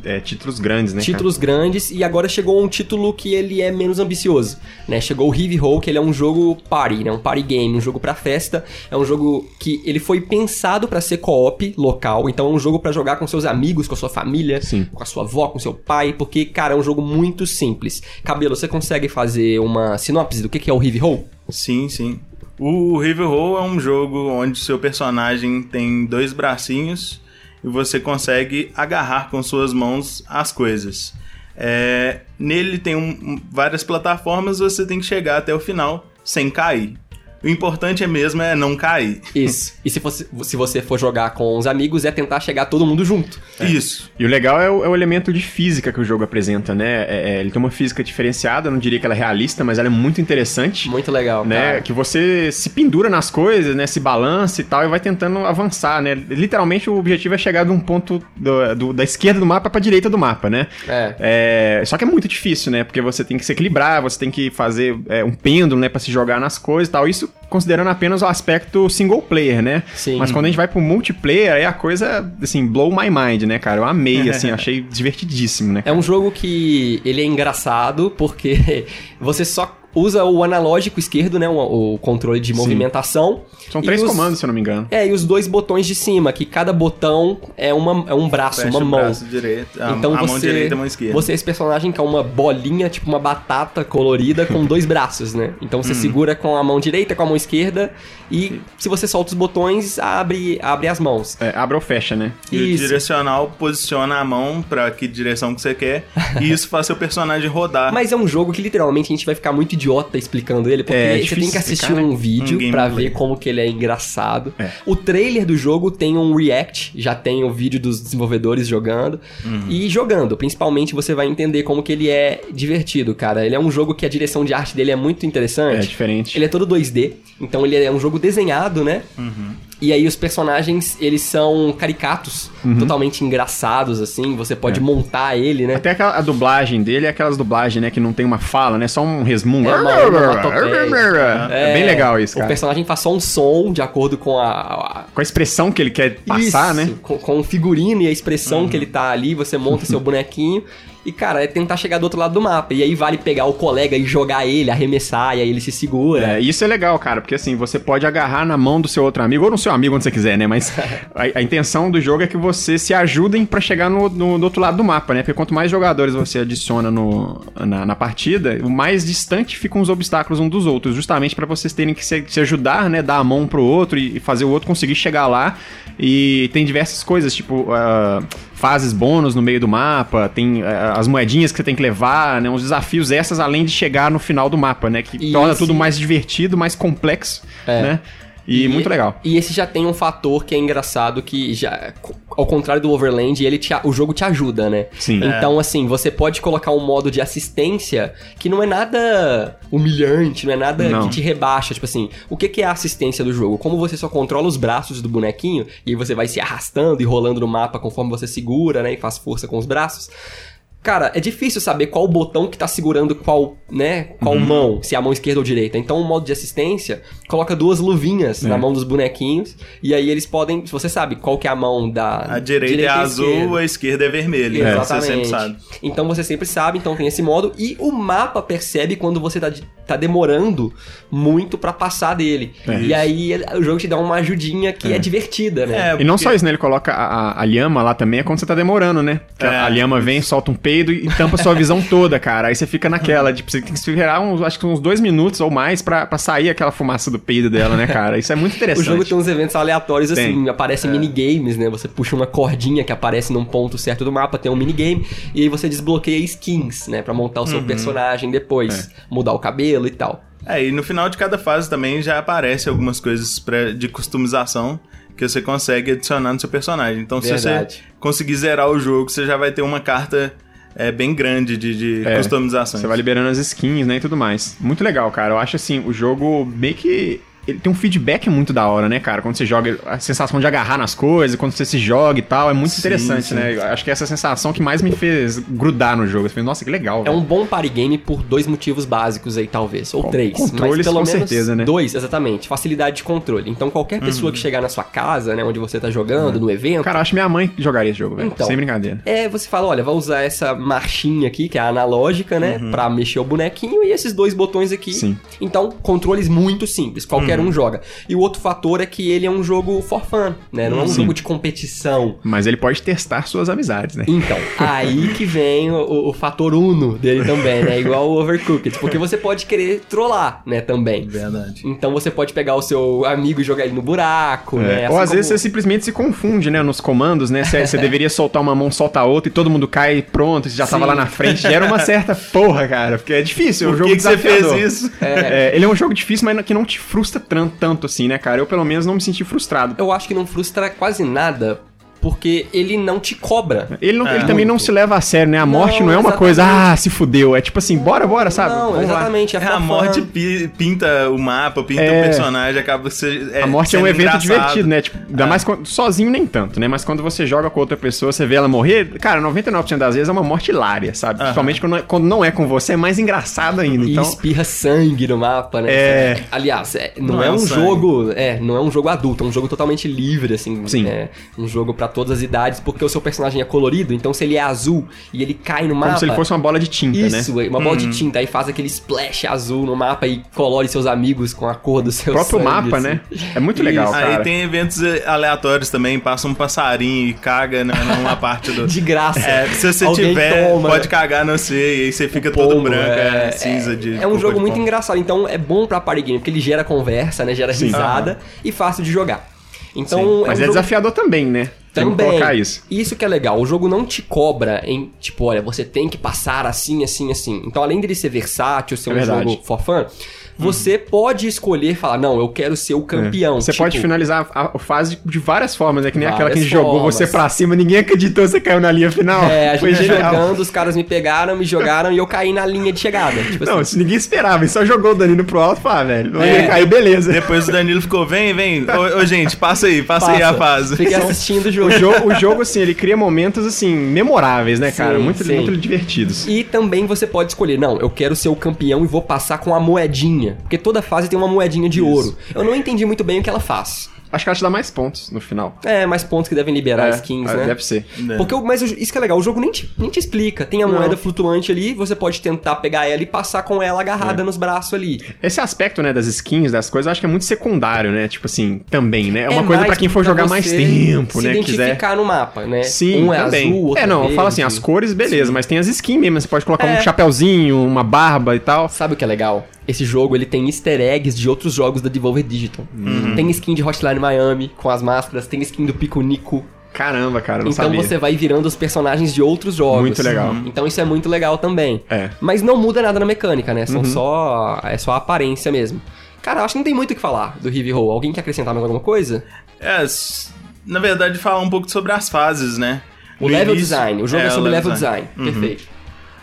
é, títulos grandes, né? cara? Títulos grandes e agora chegou um título que ele é menos ambicioso, né? Chegou o Heavy Hole, que ele é um jogo party, né? Um party game, um jogo pra festa. É um jogo que ele foi pensado pra ser co-op local, então é um jogo pra jogar com seus amigos, com a sua família, Sim. com a sua avó, com seu pai, porque, cara, é um jogo muito simples. Cabelo, você consegue fazer uma sinopse do que que é o Heavy Hole? Sim, sim. O River Roll é um jogo onde seu personagem tem dois bracinhos e você consegue agarrar com suas mãos as coisas. É, nele tem um- várias plataformas, você tem que chegar até o final sem cair. O importante é mesmo é não cair. Isso. E se, fosse, se você for jogar com os amigos, é tentar chegar todo mundo junto. Isso. E o legal é o, é o elemento de física que o jogo apresenta, né? É- é, ele tem uma física diferenciada, eu não diria que ela é realista, mas ela é muito interessante. Muito legal, Né, cara. que você se pendura nas coisas, né, se balança e tal, e vai tentando avançar, né? Literalmente o objetivo é chegar de um ponto do- do- da esquerda do mapa pra direita do mapa, né? É. É, só que é muito difícil, né? Porque você tem que se equilibrar, você tem que fazer é, um pêndulo, né, Pra se jogar nas coisas e tal. Isso considerando apenas o aspecto single player, né? Sim. Mas quando a gente vai pro multiplayer, aí a coisa, assim, blow my mind, né, cara? Eu amei, assim, achei divertidíssimo, né? É um jogo que ele é engraçado porque você só usa o analógico esquerdo, né? O, o controle de movimentação. São três os- comandos, se eu não me engano. É, e os dois botões de cima, que cada botão é, uma, é um braço, Fecha uma o mão. braço direito, a, então a você, mão direita e a mão esquerda. Você é esse personagem que é uma bolinha, tipo uma batata colorida com dois braços, né? Então você segura com a mão direita, com a mão esquerda e se você solta os botões, abre, abre as mãos. É, abre ou fecha, né? E o Isso. direcional posiciona a mão pra que direção que você quer. e isso faz seu personagem rodar. Mas é um jogo que literalmente a gente vai ficar muito idiota explicando ele, porque É, você difícil tem que assistir explicar, né? um vídeo Um pra gameplay. ver como que ele é engraçado. É. O trailer do jogo tem um react, já tem o vídeo dos desenvolvedores jogando. Uhum. E jogando, principalmente você vai entender como que ele é divertido, cara. Ele é um jogo que a direção de arte dele é muito É interessante. diferente. Ele é todo 2D, então ele é um jogo desenhado, né? E aí os personagens, eles são caricatos, Uhum. totalmente engraçados, assim. Você pode É. montar ele, né? Até aquela, a dublagem dele é aquelas dublagens, né, que não tem uma fala, né? Só um resmungo. É uma onomatopeia. É bem legal isso, O cara. personagem faz só um som de acordo com a. a- Com a expressão que ele quer passar, Isso, né? Com, com o figurino e a expressão que ele tá ali, você monta seu bonequinho. E, cara, é tentar chegar do outro lado do mapa. E aí vale pegar o colega e jogar ele, arremessar, e aí ele se segura. É, isso é legal, cara, porque assim, você pode agarrar na mão do seu outro amigo, ou no seu amigo, onde você quiser, né? Mas a, a intenção do jogo é que você se ajudem pra chegar no, no- do outro lado do mapa, né? Porque quanto mais jogadores você adiciona no, na, na partida, o mais distante ficam os obstáculos um dos outros, justamente pra vocês terem que se, se ajudar, né? Dar a mão pro outro e, e fazer o outro conseguir chegar lá. E tem diversas coisas, tipo. ah, fases bônus no meio do mapa, tem ah, as moedinhas que você tem que levar, né? Uns desafios essas, além de chegar no final do mapa, né? Que torna tudo mais divertido, mais complexo, É. né? E, muito legal. E esse já tem um fator que é engraçado que já ao contrário do Overland, ele te, o jogo te ajuda, né? Sim. Então assim, você pode colocar um modo de assistência que não é nada humilhante, não é nada Não. que te rebaixa, tipo assim, o que que é a assistência do jogo? Como você só controla os braços do bonequinho e aí você vai se arrastando e rolando no mapa conforme você segura, né, e faz força com os braços. Cara, é difícil saber qual botão que tá segurando qual, né, qual mão, se é a mão esquerda ou direita. Então, o modo de assistência coloca duas luvinhas na mão dos bonequinhos e aí eles podem, se você sabe qual que é a mão da A direita, é e azul, esquerda. a esquerda é vermelha. É, Você Exatamente. sempre sabe. Então você sempre sabe, então tem esse modo. E o mapa percebe quando você tá, tá demorando muito pra passar dele. É. e aí o jogo te dá uma ajudinha que é, divertida, né? É, E não porque- só isso, né? Ele coloca a, a, a lhama lá também, é quando você tá demorando, né? A- É, a lhama vem, solta um peido e tampa sua visão toda, cara. Aí você fica naquela, tipo, você tem que esperar uns, acho que uns dois minutos ou mais pra, pra sair aquela fumaça do peido dela, né, cara? Isso é muito O interessante. jogo tem uns eventos aleatórios assim, Tem. aparecem minigames, né? Você puxa uma cordinha que aparece num ponto certo do mapa, tem um minigame, e aí você desbloqueia skins, né? Pra montar o seu personagem depois, mudar o cabelo e tal. É, e no final de cada fase também já aparece algumas coisas pra, de customização que você consegue adicionar no seu personagem. Então, se Verdade. você conseguir zerar o jogo, você já vai ter uma carta é, bem grande de, de É, customizações. Você vai liberando as skins, né, e tudo mais. Muito legal, cara. Eu acho assim, o jogo meio que ele tem um feedback muito da hora, né, cara? Quando você joga, a sensação de agarrar nas coisas, quando você se joga e tal, é muito Sim, interessante, sim. né? Acho que essa sensação que mais me fez grudar no jogo. Eu falei, nossa, que legal. É velho. um bom party game por dois motivos básicos aí, talvez. Ou Com- três. controles, mas pelo com menos certeza, né? dois, exatamente. Facilidade de controle. Então, qualquer pessoa que chegar na sua casa, né, onde você tá jogando, no evento, Cara, acho que minha mãe jogaria esse jogo, velho. Então. Sem brincadeira. É, você fala, olha, vai usar essa marchinha aqui, que é a analógica, né? Pra mexer o bonequinho e esses dois botões aqui. Sim. Então, controles muito simples, qualquer um joga. E o outro fator é que ele é um jogo for fun, né? Não é um Sim. jogo de competição. Mas ele pode testar suas amizades, né? Então, aí que vem o, o- fator uno dele também, né? Igual o Overcooked. Porque você pode querer trollar, né, também. Verdade. Então você pode pegar o seu amigo e jogar ele no buraco, né? É. Assim Ou às como- vezes você simplesmente se confunde, né, nos comandos, né? Você, você deveria soltar uma mão, solta a outra e todo mundo cai pronto, você já tava Sim. lá na frente. Gera uma certa porra, cara, porque é difícil, é um Por jogo que, que você fez isso? É, ele é um jogo difícil, mas que não te frustra tanto assim, né, cara? Eu, pelo menos, não me senti frustrado. Eu acho que não frustra quase nada, porque ele não te cobra. Ele, não- É. ele também não se leva a sério, né? A Não, morte não é uma exatamente. coisa, ah, se fudeu. É tipo assim, bora, bora, sabe? Não, Vamos exatamente. É, É, a fofão. morte pi- pinta o mapa, pinta É. o personagem, acaba se, A morte é um evento engraçado. divertido, né? Tipo, ainda mais quando, sozinho nem tanto, né? Mas quando você joga com outra pessoa, você vê ela morrer, cara, 99% das vezes é uma morte hilária, sabe? Principalmente quando, é- quando não é com você, é mais engraçado ainda. E Então, espirra sangue no mapa, né? É. Aliás, é, não, Não é, é um um sangue. jogo. É, não é um jogo adulto, é um jogo totalmente livre, assim. Sim. É um jogo pra todas as idades, porque o seu personagem é colorido, então se ele é azul e ele cai no mapa. como se ele fosse uma bola de tinta, Isso, né? uma bola de tinta, aí faz aquele splash azul no mapa e colore seus amigos com a cor do seu O próprio sangue, mapa, assim. né? É muito legal, Isso. cara. Aí tem eventos aleatórios também, passa um passarinho e caga na- numa parte do... De graça. É, se você Alguém tiver, toma. pode cagar no você e aí você fica todo pombo, branco, é, cinza de... É um jogo muito pombo. engraçado, então é bom pra party game, porque ele gera conversa, né? Gera Sim. risada e fácil de jogar. Então, Sim. é um Mas é jogo- desafiador também, né? Também. isso. Isso que é legal. O jogo não te cobra em, tipo, olha, você tem que passar assim, assim, assim. Então, além dele ser versátil, ser É um verdade. jogo for fun, você pode escolher falar, não, eu quero ser o campeão. É. Você Tipo, pode finalizar a, a fase de várias formas, é que nem aquela que jogou você pra cima, ninguém acreditou, você caiu na linha final. É, a Foi gente jogando, os caras me pegaram, me jogaram e eu caí na linha de chegada. Tipo Não, assim. isso ninguém esperava, ele só jogou o Danilo pro alto e falou, ah, velho, É. ia cair, beleza. Depois o Danilo ficou, vem, vem, ô, ô, gente, passa aí, passa, aí a Passa. fase. Fiquei assistindo o jogo. O jogo, o jogo, assim, ele cria momentos, assim, memoráveis, né, cara? Sim, muito, sim. muito divertidos. E também você pode escolher, não, eu quero ser o campeão e vou passar com a moedinha. Porque toda fase tem uma moedinha de ouro. Eu não entendi muito bem o que ela faz. Acho que ela te dá mais pontos no final. É, mais pontos que devem liberar É, skins, é, né? Deve ser. É. Porque, o- mas isso que é legal, o jogo nem te, nem te explica. Tem a Não. moeda flutuante ali, você pode tentar pegar ela e passar com ela É. agarrada nos braços ali. Esse aspecto, né, das skins, das coisas, eu acho que é muito secundário, né? Tipo assim, também, né? É uma coisa pra quem for jogar mais tempo, se né? Quiser. identificar no mapa, né? Sim, um é também. azul, outro é, não, verde. fala assim, as cores, beleza, mas tem as skins mesmo. Você pode colocar É. um chapéuzinho, uma barba e tal. Sabe o que é legal? Esse jogo ele tem easter eggs de outros jogos da Devolver Digital. Uhum. Tem skin de Hotline Miami com as máscaras, tem skin do Pico Nico. Caramba, cara, não Então sabia. você vai virando os personagens de outros jogos. Muito legal. Então isso é muito legal também. É. Mas não muda nada na mecânica, né? São Uhum. só. É só a aparência mesmo. Cara, eu acho que não tem muito o que falar do Heavy Roll. Alguém quer acrescentar mais alguma coisa? É, na verdade, falar um pouco sobre as fases, né? O No level início- design. O jogo é, o sobre level design. Uhum. Perfeito.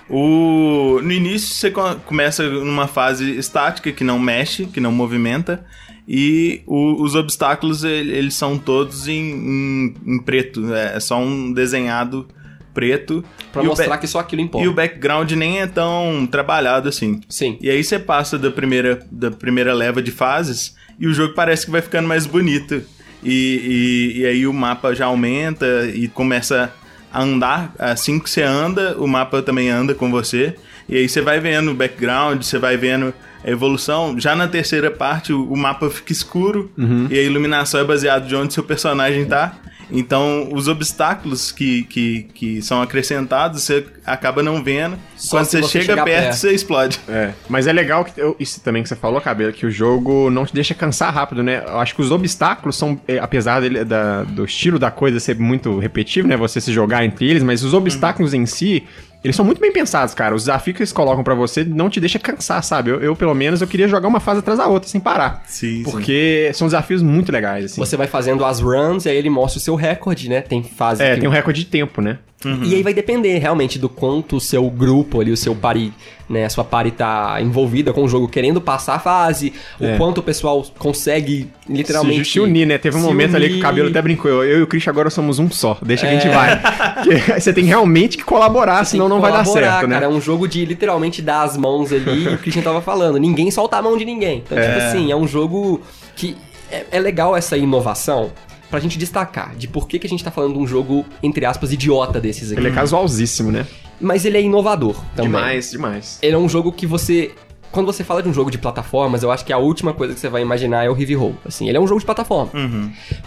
O... No início você co- começa numa fase estática que não mexe, que não movimenta. E o- os obstáculos ele- eles são todos em, em- em preto. É só um desenhado preto. Pra mostrar que só aquilo importa. E o background nem é tão trabalhado assim. Sim. E aí você passa da primeira, da primeira leva de fases e o jogo parece que vai ficando mais bonito. E, e, e aí o mapa já aumenta e começa andar. Assim que você anda, o mapa também anda com você. E aí você vai vendo o background, você vai vendo a evolução. Já na terceira parte, o, mapa fica escuro e a iluminação é baseada de onde seu personagem tá. Então, os obstáculos que, que, que são acrescentados, você acaba não vendo. Só Quando você você chega perto, perto. você explode. É, mas é legal que eu- isso também que você falou, Cabelo, que o jogo não te deixa cansar rápido, né? Eu acho que os obstáculos são, é, apesar dele, da- do estilo da coisa ser muito repetitivo, né? Você se jogar entre eles, mas os obstáculos em si, eles são muito bem pensados, cara. Os desafios que eles colocam pra você não te deixa cansar, sabe? Eu, eu, pelo menos, eu queria jogar uma fase atrás da outra sem parar. Sim, Porque são desafios muito legais, assim. Você vai fazendo as runs e aí ele mostra o seu recorde, né? Tem fase É, que- tem um recorde de tempo, né? E aí vai depender realmente do quanto o seu grupo ali, o seu party, né, a sua party tá envolvida com o jogo, querendo passar a fase, É. o quanto o pessoal consegue literalmente Se, se unir, né? Teve um momento ali que o unir. cabelo até brincou. Eu, eu e o Christian agora somos um só. Deixa que a gente vai. Porque você tem realmente que colaborar, Tem senão não vai dar certo, né? Cara, é um jogo de literalmente dar as mãos ali, e o Christian tava falando, ninguém solta a mão de ninguém. Então, tipo assim, é um jogo que é, é legal essa inovação pra gente destacar de por que, que a gente tá falando de um jogo, entre aspas, idiota desses aqui. Ele é casualzíssimo, né? Mas ele é inovador também. Demais, demais. Ele é um jogo que você. Quando você fala de um jogo de plataformas, eu acho que a última coisa que você vai imaginar é o Heavy Roll. Assim, ele é um jogo de plataforma.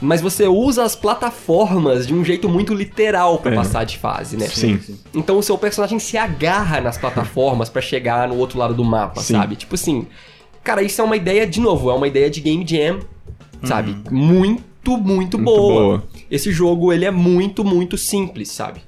Mas você usa as plataformas de um jeito muito literal pra É. passar de fase, né? Sim. Então o seu personagem se agarra nas plataformas pra chegar no outro lado do mapa, Sim. sabe? Tipo assim, cara, isso é uma ideia, de novo, é uma ideia de game jam, sabe? Muito, muito, Muito boa. boa. Esse jogo, ele é muito, muito simples, sabe?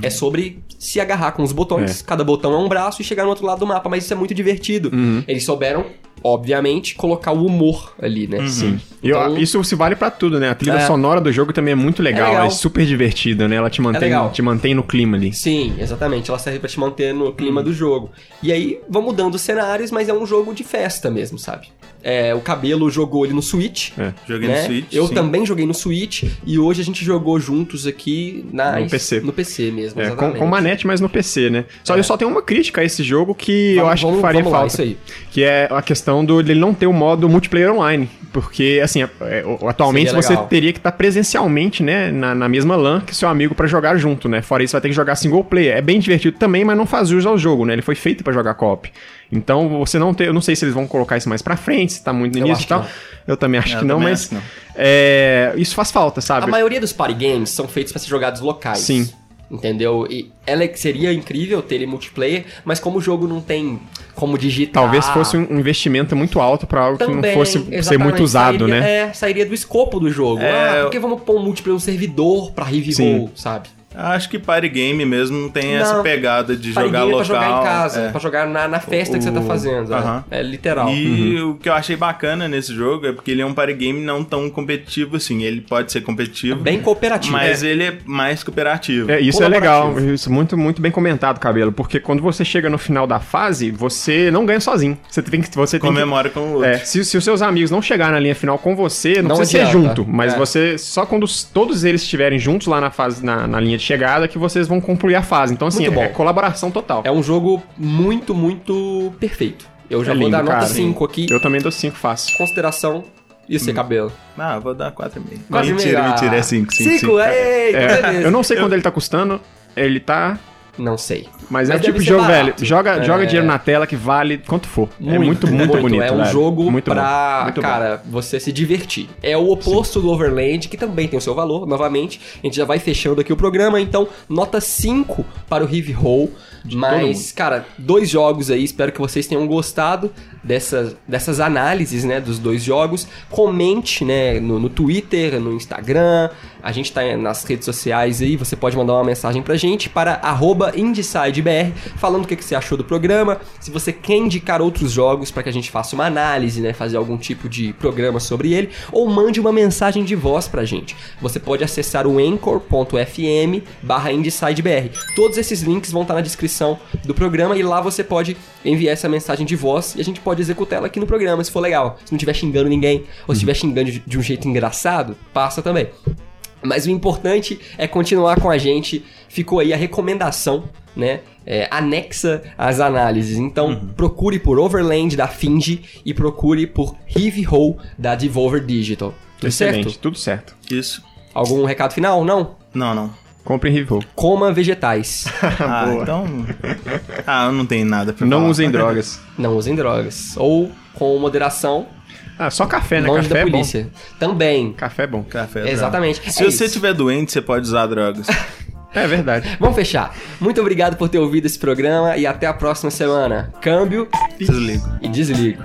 É sobre se agarrar com os botões. É. Cada botão é um braço e chegar no outro lado do mapa, mas isso é muito divertido. Uhum. Eles souberam obviamente, colocar o humor ali, né? Sim. E eu- Então- isso se vale pra tudo, né? A trilha É. sonora do jogo também é muito legal, É é, legal. super divertida, né? Ela te mantém, legal. te mantém no clima ali. Sim, exatamente. Ela serve pra te manter no clima do jogo. E aí, vão mudando os cenários, mas é um jogo de festa mesmo, sabe? É, o Cabelo jogou ele no Switch. É. Joguei né? no Switch. Eu sim. também joguei no Switch e hoje a gente jogou juntos aqui na, No PC. No PC mesmo, É, com, com manete, mas no PC, né? Só, Eu só tenho uma crítica a esse jogo que eu Vamos- acho vamos- que faria vamos lá, falta. isso aí. Que é a questão do, dele não ter o modo multiplayer online. Porque, assim, é- é, atualmente você teria que estar presencialmente, né? Na, na mesma LAN que seu amigo pra jogar junto, né? Fora isso, vai ter que jogar single player. É bem divertido também, mas não faz jus ao jogo, né? Ele foi feito pra jogar co-op. Então, você não tem. Eu não sei se eles vão colocar isso mais pra frente, se tá muito no Eu início e tal. Eu também acho Eu que não, mas. acho não. é, isso faz falta, A sabe? maioria dos party games são feitos pra ser jogados locais. Sim. Entendeu? E ela é seria incrível ter ele multiplayer, mas como o jogo não tem como digitar. Talvez fosse um investimento muito alto pra algo que Também, não fosse ser muito usado, sairia, né? É, sairia do escopo do jogo. É, ah, por que vamos pôr um multiplayer, um servidor pra. Roll, sabe? Acho que party game mesmo tem Não. essa pegada de jogar game é local. pra jogar em casa, é. pra jogar na, na festa que você tá O- fazendo. é. Aham. É, literal. E Uhum. o que eu achei bacana nesse jogo é porque ele é um party game não tão competitivo assim. Ele pode ser competitivo, Bem cooperativo. mas É. ele é mais cooperativo. É, isso é legal, isso é muito, muito bem comentado, Cabelo, porque quando você chega no final da fase, você não ganha sozinho. Você tem que. Você tem que Comemora com o outro. é, se, se os seus amigos não chegarem na linha final com você, não, Não precisa ser adianta. junto, mas É. você só quando os- todos eles estiverem juntos lá na fase na, na linha de chegada que vocês vão concluir a fase. Então assim, Muito bom. é colaboração total. É um jogo muito, muito perfeito. Eu já É vou lindo, dar nota cara. 5 aqui. Eu também dou 5 fácil. Consideração. E Hum. você, cabelo? Ah, vou dar 4,5. Quase Mentira, meio. mentira, é 5. 5, 5, ei, então É, beleza. eu não sei quanto ele tá custando, ele tá Não sei. Mas, é Mas o tipo de jogo, barato. velho. Joga, É. joga dinheiro na tela que vale quanto for. é muito, muito, bonito. É um velho. jogo muito pra, bom. Muito bom. cara, você se divertir. É o oposto do Overland, que também tem o seu valor, novamente. A gente já vai fechando aqui o programa, então, nota 5 para o Heavy Roll. Mas, cara, dois jogos aí, espero que vocês tenham gostado dessas, dessas análises, né, dos dois jogos. Comente, né, no, no Twitter, no Instagram, a gente tá nas redes sociais aí, você pode mandar uma mensagem pra gente para arroba IndiesideBR, falando o que, que você achou do programa, se você quer indicar outros jogos para que a gente faça uma análise, né, fazer algum tipo de programa sobre ele, ou mande uma mensagem de voz pra gente. Você pode acessar o anchor.fm barra IndieSideBR. Todos esses links vão estar na descrição do programa e lá você pode enviar essa mensagem de voz e a gente pode executar ela aqui no programa, se for legal. Se não estiver xingando ninguém, ou se estiver xingando de um jeito engraçado, passa também. Mas o importante é continuar com a gente. Ficou aí a recomendação, né? é, anexa às análises. Então, procure por Overland da Finge e procure por Heavy Roll da Devolver Digital. Tudo Excelente, certo? tudo certo. Isso. Algum recado final? Não? Não, não. Compre em Revol. Coma vegetais. Ah, então. Ah, eu não tenho nada pra Não falar. usem drogas. Não usem drogas. Ou com moderação, ah, só café, né? Longe café da polícia. É bom. Também. Café é bom. Café é Exatamente. Se você estiver tiver doente, você pode usar drogas. é verdade. Vamos fechar. Muito obrigado por ter ouvido esse programa e até a próxima semana. Câmbio. Desligo. E desligo.